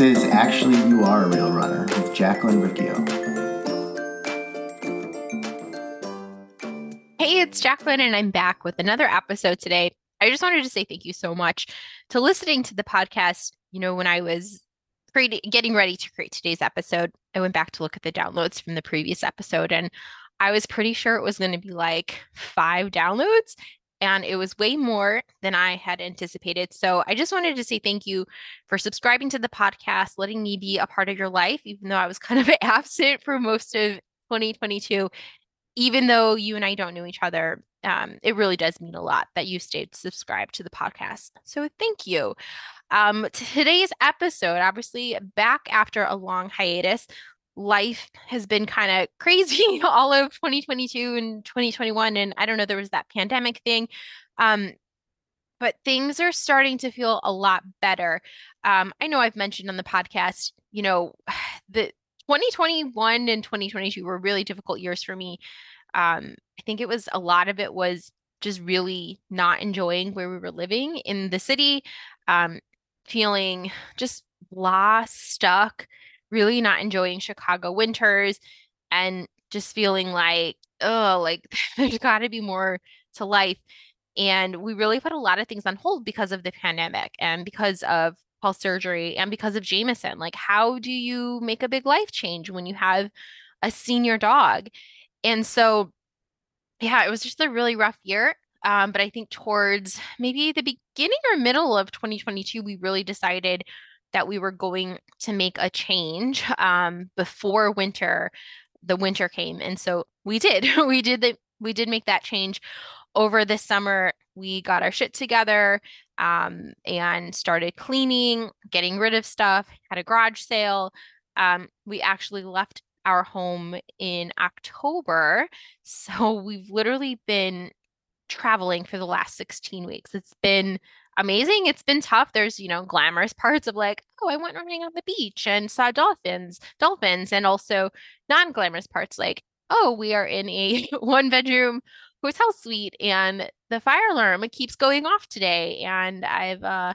Is Actually You Are a Real Runner with Jacqueline Riccio. Hey, it's Jacqueline, and I'm back with another episode today. I just wanted to say thank you so much to listening to the podcast. You know, when I was creating, getting ready to create today's episode, I went back to look at the downloads from the previous episode, and I was pretty sure it was going to be like five downloads and it was way more than I had anticipated. So I just wanted to say thank you for subscribing to the podcast, letting me be a part of your life, even though I was kind of absent for most of 2022. Even though you and I don't know each other, um, it really does mean a lot that you stayed subscribed to the podcast. So thank you. Um, today's episode, obviously, back after a long hiatus, life has been kind of crazy all of 2022 and 2021 and i don't know there was that pandemic thing um, but things are starting to feel a lot better. Um, i know i've mentioned on the podcast you know the 2021 and 2022 were really difficult years for me. Um, i think it was a lot of it was just really not enjoying where we were living in the city um, feeling just lost stuck really not enjoying Chicago winters and just feeling like, oh, like there's got to be more to life. And we really put a lot of things on hold because of the pandemic and because of Paul's surgery and because of Jameson. Like, how do you make a big life change when you have a senior dog? And so, yeah, it was just a really rough year. Um, but I think towards maybe the beginning or middle of 2022, we really decided that we were going to make a change um, before winter the winter came and so we did. We did the we did make that change over the summer. We got our shit together um, and started cleaning getting rid of stuff had a garage sale. Um, we actually left our home in october so we've literally been traveling for the last 16 weeks it's been amazing. It's been tough. There's, you know, glamorous parts of like, oh, I went running on the beach and saw dolphins, dolphins, and also non-glamorous parts like, oh, we are in a one bedroom hotel suite and the fire alarm it keeps going off today. And I've uh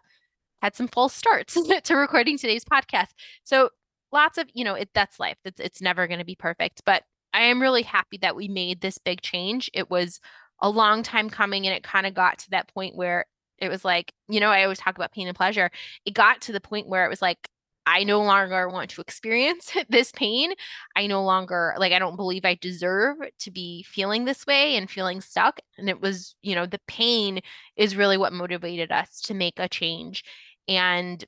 had some false starts to recording today's podcast. So lots of, you know, it that's life. It's it's never going to be perfect, but I am really happy that we made this big change. It was a long time coming and it kind of got to that point where it was like, you know, I always talk about pain and pleasure. It got to the point where it was like, I no longer want to experience this pain. I no longer, like, I don't believe I deserve to be feeling this way and feeling stuck. And it was, you know, the pain is really what motivated us to make a change. And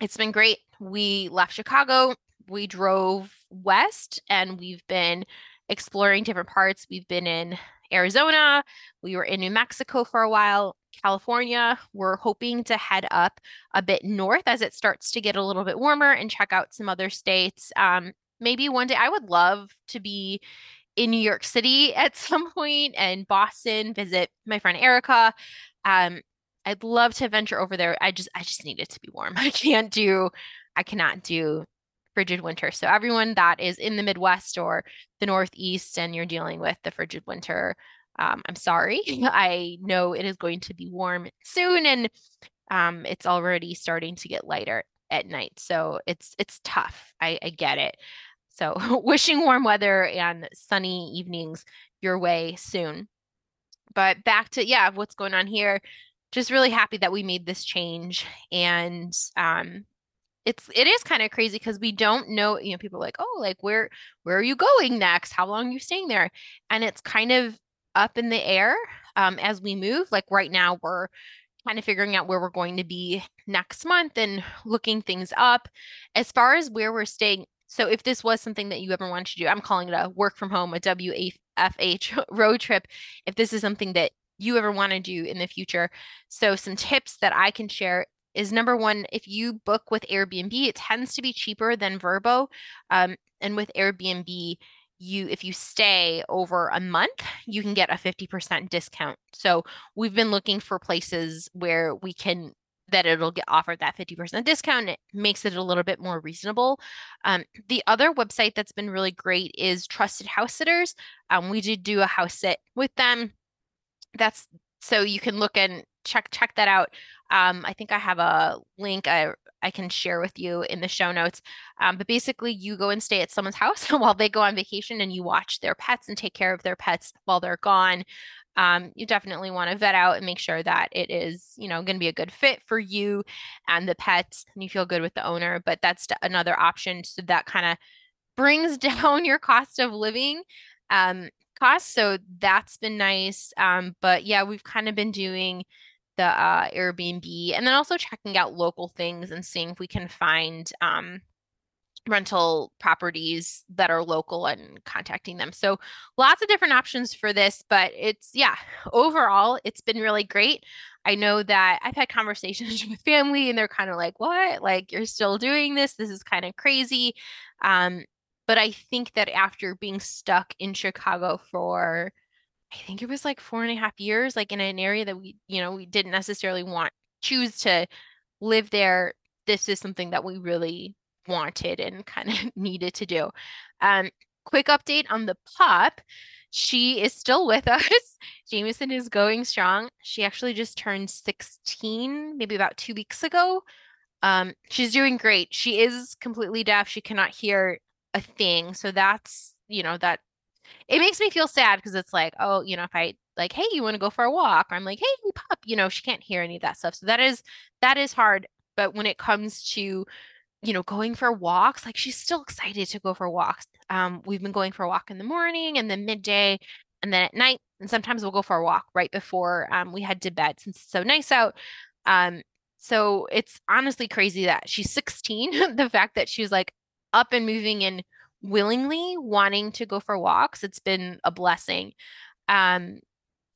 it's been great. We left Chicago, we drove west, and we've been exploring different parts. We've been in Arizona, we were in New Mexico for a while, California. We're hoping to head up a bit north as it starts to get a little bit warmer and check out some other states. Um, maybe one day I would love to be in New York City at some point and Boston, visit my friend Erica. Um, I'd love to venture over there. I just I just need it to be warm. I can't do I cannot do frigid winter. So everyone that is in the Midwest or the Northeast and you're dealing with the frigid winter, um, I'm sorry. I know it is going to be warm soon, and um, it's already starting to get lighter at night. So it's it's tough. I, I get it. So wishing warm weather and sunny evenings your way soon. But back to yeah, what's going on here? Just really happy that we made this change, and um, it's it is kind of crazy because we don't know. You know, people are like, oh, like where where are you going next? How long are you staying there? And it's kind of up in the air um, as we move. Like right now, we're kind of figuring out where we're going to be next month and looking things up. As far as where we're staying, so if this was something that you ever wanted to do, I'm calling it a work from home, a WFH road trip. If this is something that you ever want to do in the future. So some tips that I can share is number one, if you book with Airbnb, it tends to be cheaper than Vrbo. Um, and with Airbnb, you if you stay over a month you can get a 50% discount. So we've been looking for places where we can that it'll get offered that 50% discount it makes it a little bit more reasonable. Um, the other website that's been really great is trusted house sitters. Um, we did do a house sit with them. That's so you can look and check check that out um, i think i have a link I, I can share with you in the show notes. Um, but basically, you go and stay at someone's house while they go on vacation and you watch their pets and take care of their pets while they're gone. Um, you definitely want to vet out and make sure that it is, you know, going to be a good fit for you and the pets and you feel good with the owner. But that's another option. So that kind of brings down your cost of living. Um, costs. So that's been nice. Um, but yeah, we've kind of been doing the uh, Airbnb and then also checking out local things and seeing if we can find um, rental properties that are local and contacting them. So lots of different options for this, but it's yeah, overall it's been really great. I know that I've had conversations with family and they're kind of like, "What? Like you're still doing this? This is kind of crazy." Um but I think that after being stuck in Chicago for I think it was like four and a half years, like in an area that we, you know, we didn't necessarily want choose to live there. This is something that we really wanted and kind of needed to do. Um, quick update on the pup. She is still with us. Jameson is going strong. She actually just turned 16, maybe about two weeks ago. Um, she's doing great. She is completely deaf. She cannot hear a thing. So that's, you know, that it makes me feel sad because it's like, oh, you know, if I like, hey, you want to go for a walk? I'm like, hey, pup, you know, she can't hear any of that stuff. So that is that is hard. But when it comes to, you know, going for walks, like she's still excited to go for walks. Um, we've been going for a walk in the morning and then midday and then at night. And sometimes we'll go for a walk right before um, we head to bed since it's so nice out. Um, so it's honestly crazy that she's 16. the fact that she's like up and moving and willingly wanting to go for walks. It's been a blessing. Um,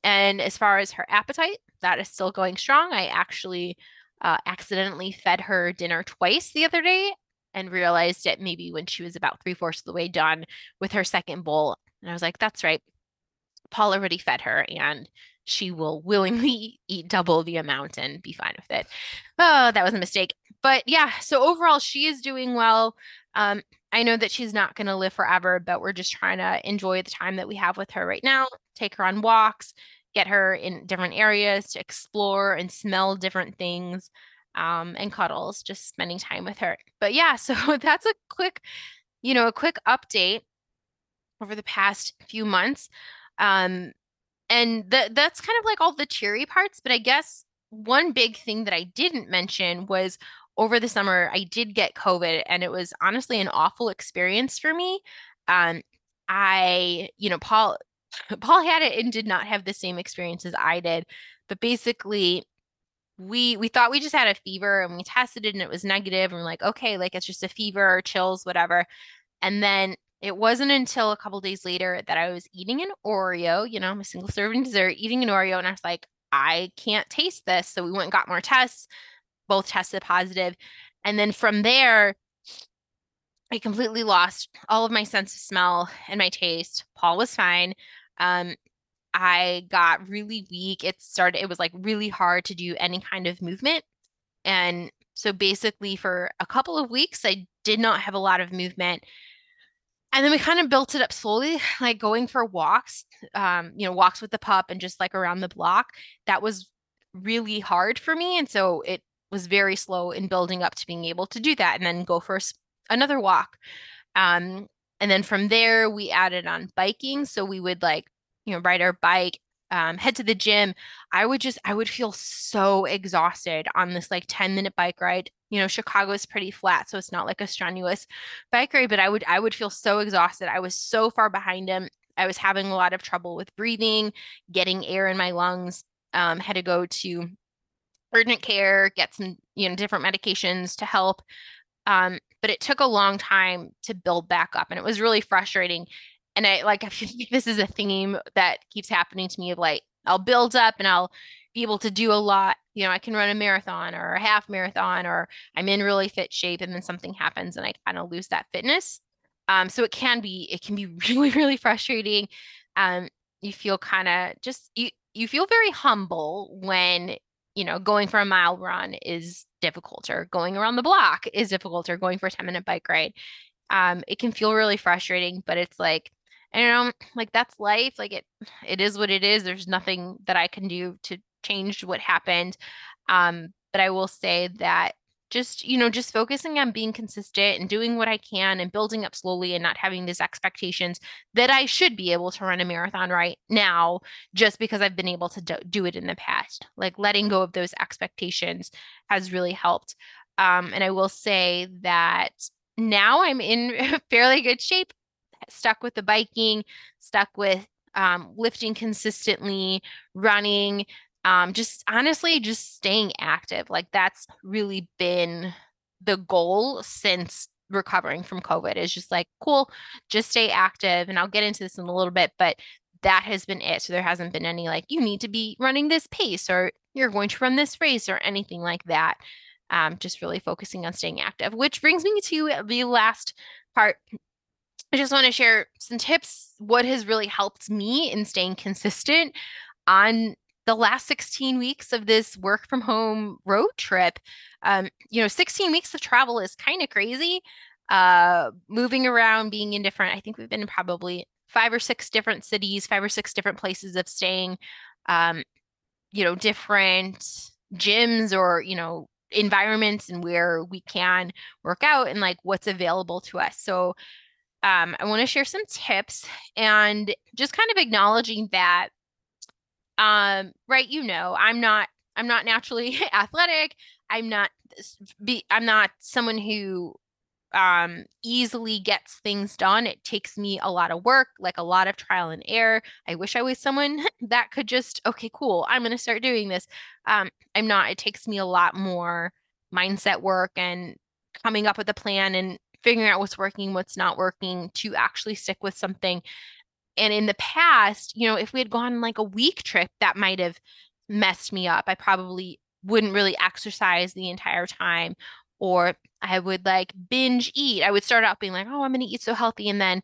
and as far as her appetite, that is still going strong. I actually uh, accidentally fed her dinner twice the other day and realized it maybe when she was about three fourths of the way done with her second bowl. And I was like, that's right. Paul already fed her and she will willingly eat double the amount and be fine with it. Oh, that was a mistake. But yeah, so overall, she is doing well. Um, I know that she's not going to live forever, but we're just trying to enjoy the time that we have with her right now, take her on walks, get her in different areas to explore and smell different things um, and cuddles, just spending time with her. But yeah, so that's a quick, you know, a quick update over the past few months. Um, and th- that's kind of like all the cheery parts. But I guess one big thing that I didn't mention was over the summer, I did get COVID, and it was honestly an awful experience for me. Um, I, you know, Paul, Paul had it and did not have the same experience as I did, but basically, we we thought we just had a fever and we tested it and it was negative and we're like okay like it's just a fever or chills whatever and then it wasn't until a couple days later that i was eating an oreo you know i'm a single serving dessert eating an oreo and i was like i can't taste this so we went and got more tests both tested positive. And then from there, I completely lost all of my sense of smell and my taste. Paul was fine. Um, I got really weak. It started, it was like really hard to do any kind of movement. And so basically, for a couple of weeks, I did not have a lot of movement. And then we kind of built it up slowly, like going for walks, um, you know, walks with the pup and just like around the block. That was really hard for me. And so it was very slow in building up to being able to do that and then go for another walk. Um, and then from there, we added on biking. So we would like, you know, ride our bike, um, head to the gym. I would just, I would feel so exhausted on this like 10 minute bike ride. You know, Chicago is pretty flat, so it's not like a strenuous bike ride, but I would, I would feel so exhausted. I was so far behind him. I was having a lot of trouble with breathing, getting air in my lungs. Um, had to go to urgent care, get some, you know, different medications to help. Um, but it took a long time to build back up and it was really frustrating. And I like I feel like this is a theme that keeps happening to me of like I'll build up and I'll be able to do a lot. You know, I can run a marathon or a half marathon or I'm in really fit shape and then something happens and I kind of lose that fitness. Um, so it can be it can be really, really frustrating. Um, you feel kind of just you you feel very humble when you know, going for a mile run is difficult, or going around the block is difficult, or going for a 10 minute bike ride. Um, it can feel really frustrating, but it's like, I don't know, like that's life. Like it, it is what it is. There's nothing that I can do to change what happened. Um, but I will say that just you know just focusing on being consistent and doing what i can and building up slowly and not having these expectations that i should be able to run a marathon right now just because i've been able to do, it in the past. Like letting go of those expectations has really helped. Um, and i will say that now i'm in fairly good shape stuck with the biking stuck with um, lifting consistently running um, just honestly just staying active like that's really been the goal since recovering from covid is just like cool just stay active and i'll get into this in a little bit but that has been it so there hasn't been any like you need to be running this pace or you're going to run this race or anything like that um, just really focusing on staying active which brings me to the last part. I just want to share some tips what has really helped me in staying consistent on the last 16 weeks of this work from home road trip um, you know 16 weeks of travel is kind of crazy uh, moving around being in different i think we've been in probably five or six different cities five or six different places of staying um, you know different gyms or you know environments and where we can work out and like what's available to us. So um, i want to share some tips and just kind of acknowledging that um right you know i'm not i'm not naturally athletic i'm not be i'm not someone who um easily gets things done it takes me a lot of work like a lot of trial and error i wish i was someone that could just okay cool i'm going to start doing this. Um i'm not it takes me a lot more mindset work and coming up with a plan and figuring out what's working what's not working to actually stick with something and in the past, you know, if we had gone like a week trip, that might have messed me up. I probably wouldn't really exercise the entire time or I would like binge eat. I would start out being like, "Oh, I'm going to eat so healthy," and then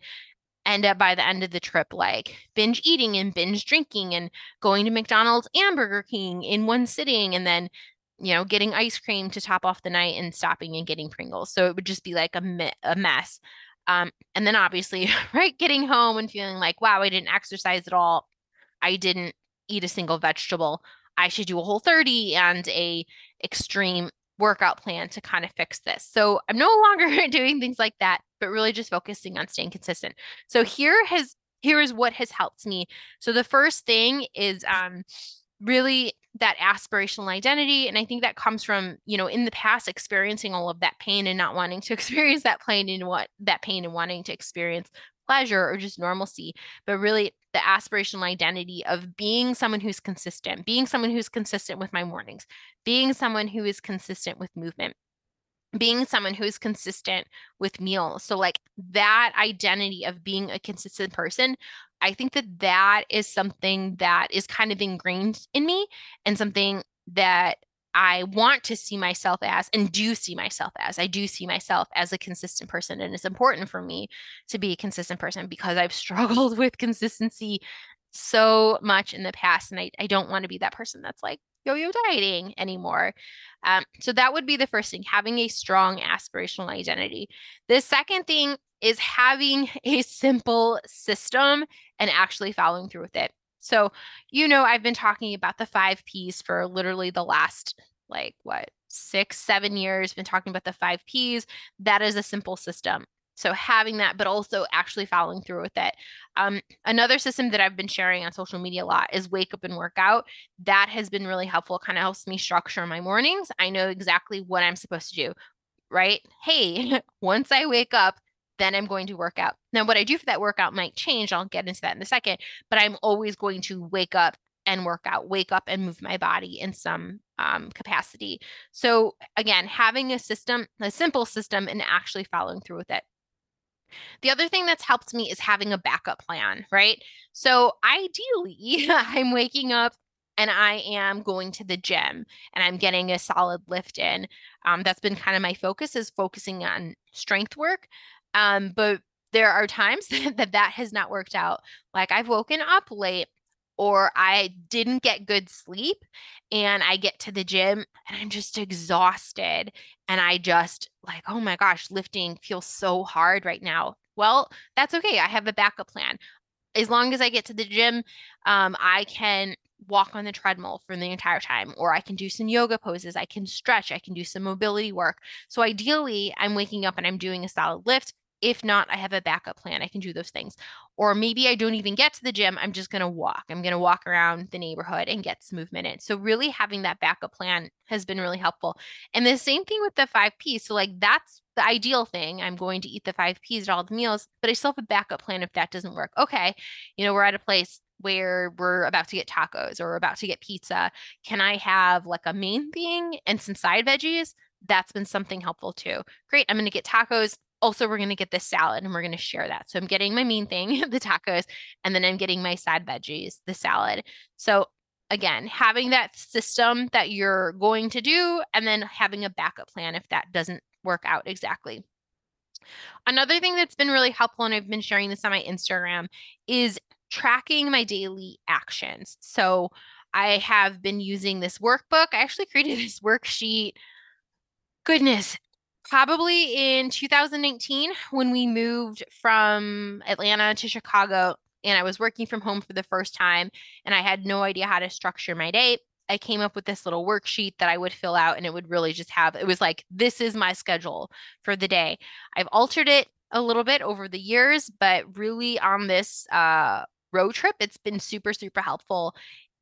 end up by the end of the trip like binge eating and binge drinking and going to McDonald's and Burger King in one sitting and then you know getting ice cream to top off the night and stopping and getting Pringles. So it would just be like a, me- a mess. Um, and then obviously, right, getting home and feeling like, wow, I didn't exercise at all. I didn't eat a single vegetable. I should do a whole 30 and a extreme workout plan to kind of fix this. So I'm no longer doing things like that, but really just focusing on staying consistent. So here has here is what has helped me. So the first thing is um really that aspirational identity and i think that comes from you know in the past experiencing all of that pain and not wanting to experience that pain and what that pain and wanting to experience pleasure or just normalcy but really the aspirational identity of being someone who's consistent being someone who's consistent with my mornings being someone who is consistent with movement being someone who is consistent with meals. So, like that identity of being a consistent person, I think that that is something that is kind of ingrained in me and something that I want to see myself as and do see myself as. I do see myself as a consistent person. And it's important for me to be a consistent person because I've struggled with consistency so much in the past. And I, I don't want to be that person that's like yo yo dieting anymore. Um, so that would be the first thing having a strong aspirational identity. The second thing is having a simple system and actually following through with it. So, you know, I've been talking about the five P's for literally the last, like, what, six, seven years, been talking about the five P's. That is a simple system. So having that, but also actually following through with it. Um, another system that I've been sharing on social media a lot is wake up and work out. That has been really helpful. Kind of helps me structure my mornings. I know exactly what I'm supposed to do, right? Hey, once I wake up, then I'm going to work out. Now, what I do for that workout might change. I'll get into that in a second, but I'm always going to wake up and work out, wake up and move my body in some um, capacity. So, again, having a system, a simple system, and actually following through with it. The other thing that's helped me is having a backup plan, right? So ideally, I'm waking up and I am going to the gym and I'm getting a solid lift in. Um, that's been kind of my focus is focusing on strength work. Um, but there are times that that has not worked out. Like I've woken up late or I didn't get good sleep and I get to the gym and I'm just exhausted and I just like, oh my gosh, lifting feels so hard right now. Well, that's okay. I have a backup plan. As long as I get to the gym, um, I can walk on the treadmill for the entire time, or I can do some yoga poses, I can stretch, I can do some mobility work. So ideally, I'm waking up and I'm doing a solid lift. If not, I have a backup plan. I can do those things. Or maybe I don't even get to the gym. I'm just going to walk. I'm going to walk around the neighborhood and get some movement in. So, really having that backup plan has been really helpful. And the same thing with the five P's. So, like, that's the ideal thing. I'm going to eat the five P's at all the meals, but I still have a backup plan if that doesn't work. Okay. You know, we're at a place where we're about to get tacos or about to get pizza. Can I have like a main thing and some side veggies? That's been something helpful too. Great. I'm going to get tacos. Also, we're going to get this salad and we're going to share that. So I'm getting my main thing, the tacos, and then I'm getting my side veggies, the salad. So again, having that system that you're going to do and then having a backup plan if that doesn't work out exactly. Another thing that's been really helpful, and I've been sharing this on my Instagram, is tracking my daily actions. So I have been using this workbook. I actually created this worksheet, goodness, probably in 2019 when we moved from Atlanta to Chicago and I was working from home for the first time and I had no idea how to structure my day. I came up with this little worksheet that I would fill out and it would really just have it was like this is my schedule for the day. I've altered it a little bit over the years, but really on this uh road trip, it's been super, super helpful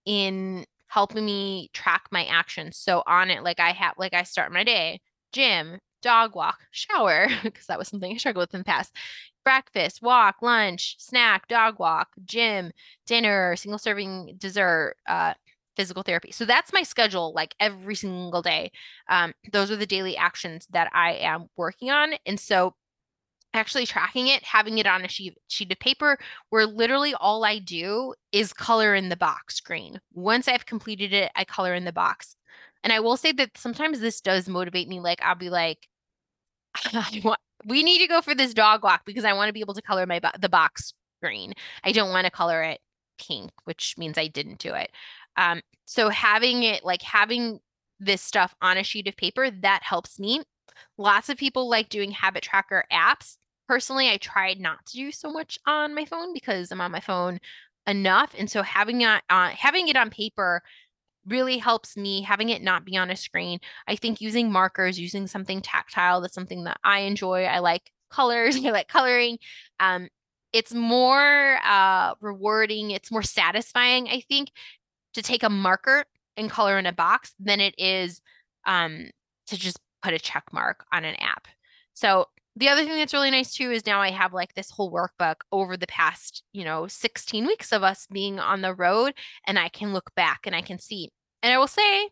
in helping me track my actions. So on it, like I have, like I start my day, gym, dog walk, shower, because that was something I struggled with in the past. Breakfast, walk, lunch, snack, dog walk, gym, dinner, single serving dessert, uh, physical therapy. So that's my schedule, like every single day. Um, those are the daily actions that I am working on. And so actually tracking it, having it on a sheet, sheet of paper where literally all I do is color in the box green. Once I've completed it, I color in the box. And I will say that sometimes this does motivate me. Like I'll be like, we need to go for this dog walk because I want to be able to color my bo- the box green. I don't want to color it pink, which means I didn't do it. Um, so having it like having this stuff on a sheet of paper that helps me Lots of people like doing habit tracker apps. Personally, I tried not to do so much on my phone because I'm on my phone enough, and so having it uh, having it on paper really helps me having it not be on a screen. I think using markers, using something tactile, that's something that I enjoy. I like colors. I like coloring. Um, it's more uh, rewarding. It's more satisfying, I think, to take a marker and color in a box than it is um, to just put a check mark on an app. So the other thing that's really nice too is now I have like this whole workbook over the past, you know, 16 weeks of us being on the road and I can look back and I can see. And I will say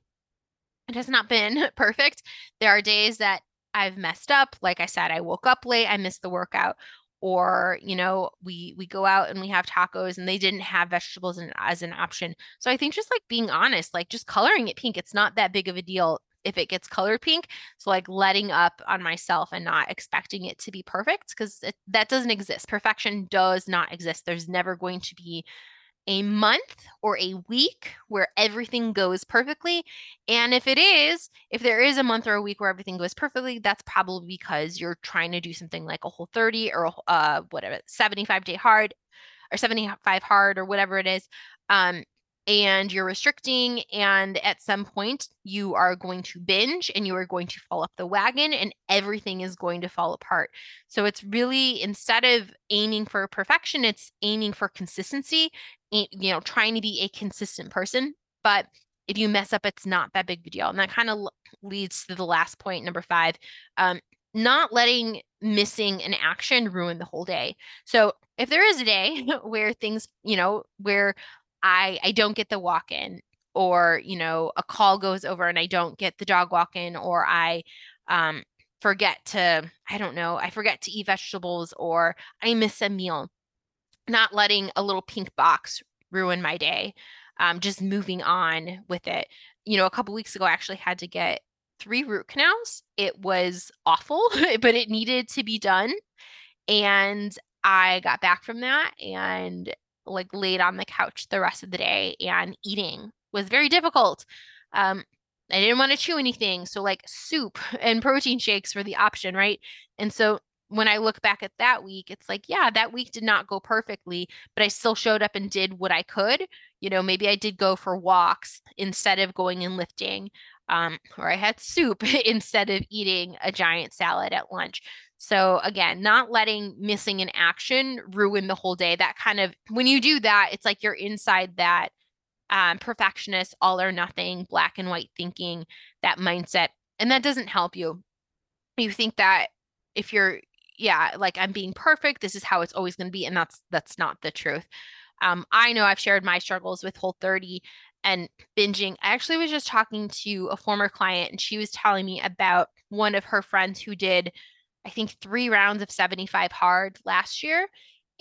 it has not been perfect. There are days that I've messed up. Like I said, I woke up late, I missed the workout or you know we we go out and we have tacos and they didn't have vegetables in, as an option so i think just like being honest like just coloring it pink it's not that big of a deal if it gets colored pink. So like letting up on myself and not expecting it to be perfect because that doesn't exist. Perfection does not exist. There's never going to be a month or a week where everything goes perfectly. And if it is, if there is a month or a week where everything goes perfectly, that's probably because you're trying to do something like a whole 30 or uh whatever 75 day hard or 75 hard or whatever it is. Um, and you're restricting and at some point you are going to binge and you are going to fall off the wagon and everything is going to fall apart. So it's really instead of aiming for perfection it's aiming for consistency you know trying to be a consistent person but if you mess up it's not that big of a deal. And that kind of leads to the last point number five um, not letting missing an action ruin the whole day. So if there is a day where things you know where I I don't get the walk in or you know a call goes over and I don't get the dog walk in or I um forget to I don't know I forget to eat vegetables or I miss a meal. Not letting a little pink box ruin my day um just moving on with it. You know a couple weeks ago I actually had to get three root canals. It was awful but it needed to be done and I got back from that and like laid on the couch the rest of the day and eating was very difficult. Um, I didn't want to chew anything. So like soup and protein shakes were the option, right? And so when I look back at that week, it's like, yeah, that week did not go perfectly, but I still showed up and did what I could. You know, maybe I did go for walks instead of going and lifting, um, or I had soup instead of eating a giant salad at lunch. So again, not letting missing an action ruin the whole day. That kind of when you do that, it's like you're inside that um, perfectionist, all or nothing, black and white thinking, that mindset, and that doesn't help you. You think that if you're yeah, like I'm being perfect, this is how it's always going to be, and that's that's not the truth. Um, I know I've shared my struggles with Whole 30 and binging. I actually was just talking to a former client, and she was telling me about one of her friends who did I think three rounds of 75 hard last year.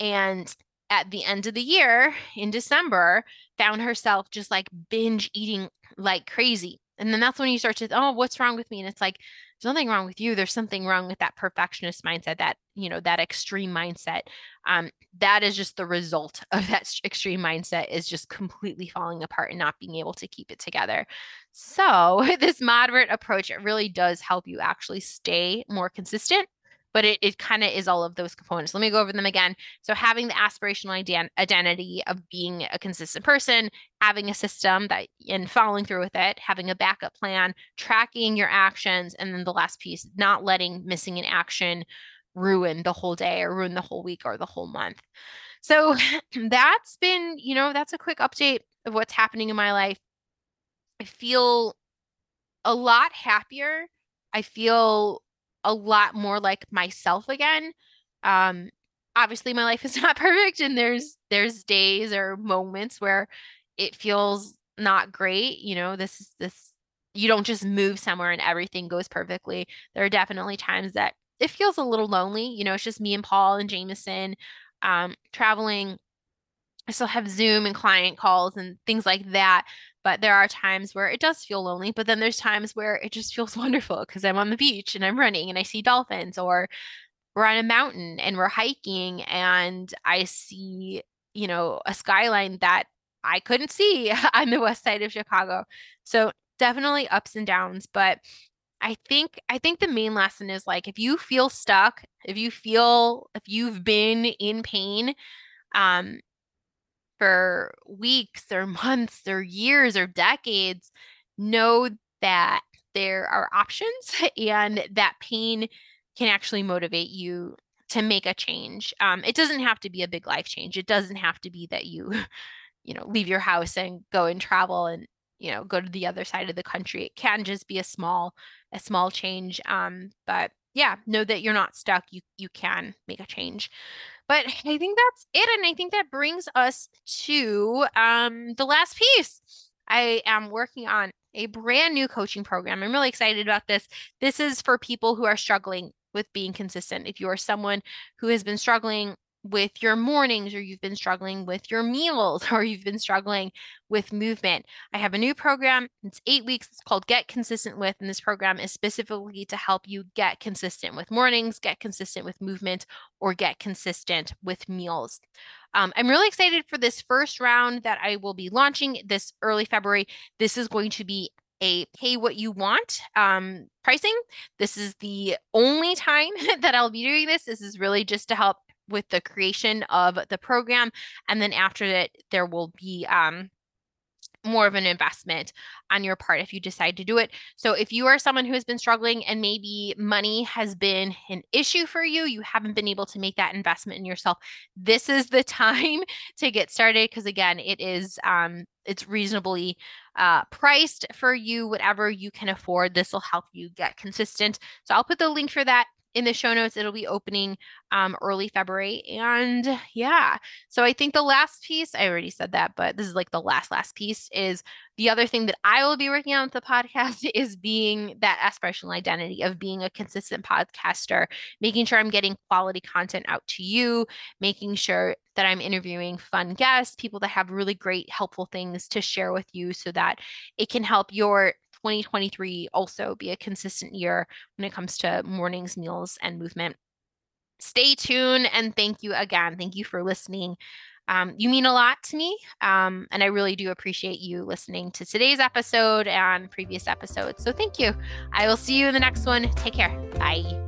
And at the end of the year in December, found herself just like binge eating like crazy. And then that's when you start to, oh, what's wrong with me? And it's like, there's nothing wrong with you. There's something wrong with that perfectionist mindset, that, you know, that extreme mindset. Um, that is just the result of that extreme mindset is just completely falling apart and not being able to keep it together. So this moderate approach, it really does help you actually stay more consistent but it, it kind of is all of those components. Let me go over them again. So, having the aspirational ident- identity of being a consistent person, having a system that and following through with it, having a backup plan, tracking your actions, and then the last piece, not letting missing an action ruin the whole day or ruin the whole week or the whole month. So, that's been, you know, that's a quick update of what's happening in my life. I feel a lot happier. I feel a lot more like myself again. Um, obviously my life is not perfect and there's there's days or moments where it feels not great. You know, this is this you don't just move somewhere and everything goes perfectly. There are definitely times that it feels a little lonely. You know, it's just me and Paul and Jameson um, traveling. I still have Zoom and client calls and things like that. But there are times where it does feel lonely, but then there's times where it just feels wonderful because I'm on the beach and I'm running and I see dolphins or we're on a mountain and we're hiking and I see, you know, a skyline that I couldn't see on the west side of Chicago. So definitely ups and downs, but I think I think the main lesson is like if you feel stuck, if you feel if you've been in pain, um for weeks or months or years or decades know that there are options and that pain can actually motivate you to make a change. Um, it doesn't have to be a big life change. It doesn't have to be that you, you know, leave your house and go and travel and you know go to the other side of the country. It can just be a small, a small change. Um, but yeah, know that you're not stuck. You you can make a change. But I think that's it. And I think that brings us to um, the last piece. I am working on a brand new coaching program. I'm really excited about this. This is for people who are struggling with being consistent. If you are someone who has been struggling with your mornings or you've been struggling with your meals or you've been struggling with movement. I have a new program. It's eight weeks. It's called Get Consistent With. And this program is specifically to help you get consistent with mornings, get consistent with movement, or get consistent with meals. Um, I'm really excited for this first round that I will be launching this early February. This is going to be a pay what you want um, pricing. This is the only time that I'll be doing this. This is really just to help with the creation of the program. And then after that, there will be um, more of an investment on your part if you decide to do it. So if you are someone who has been struggling and maybe money has been an issue for you, you haven't been able to make that investment in yourself, this is the time to get started because again, it is um it's reasonably uh, priced for you, whatever you can afford. This will help you get consistent. So I'll put the link for that in the show notes. It'll be opening um, early February. And yeah, so I think the last piece, I already said that, but this is like the last, last piece is the other thing that I will be working on with the podcast is being that aspirational identity of being a consistent podcaster, making sure I'm getting quality content out to you, making sure that I'm interviewing fun guests, people that have really great, helpful things to share with you so that it can help your 2023 also be a consistent year when it comes to mornings, meals, and movement. Stay tuned and thank you again. Thank you for listening. Um, you mean a lot to me, um, and I really do appreciate you listening to today's episode and previous episodes. So thank you. I will see you in the next one. Take care. Bye.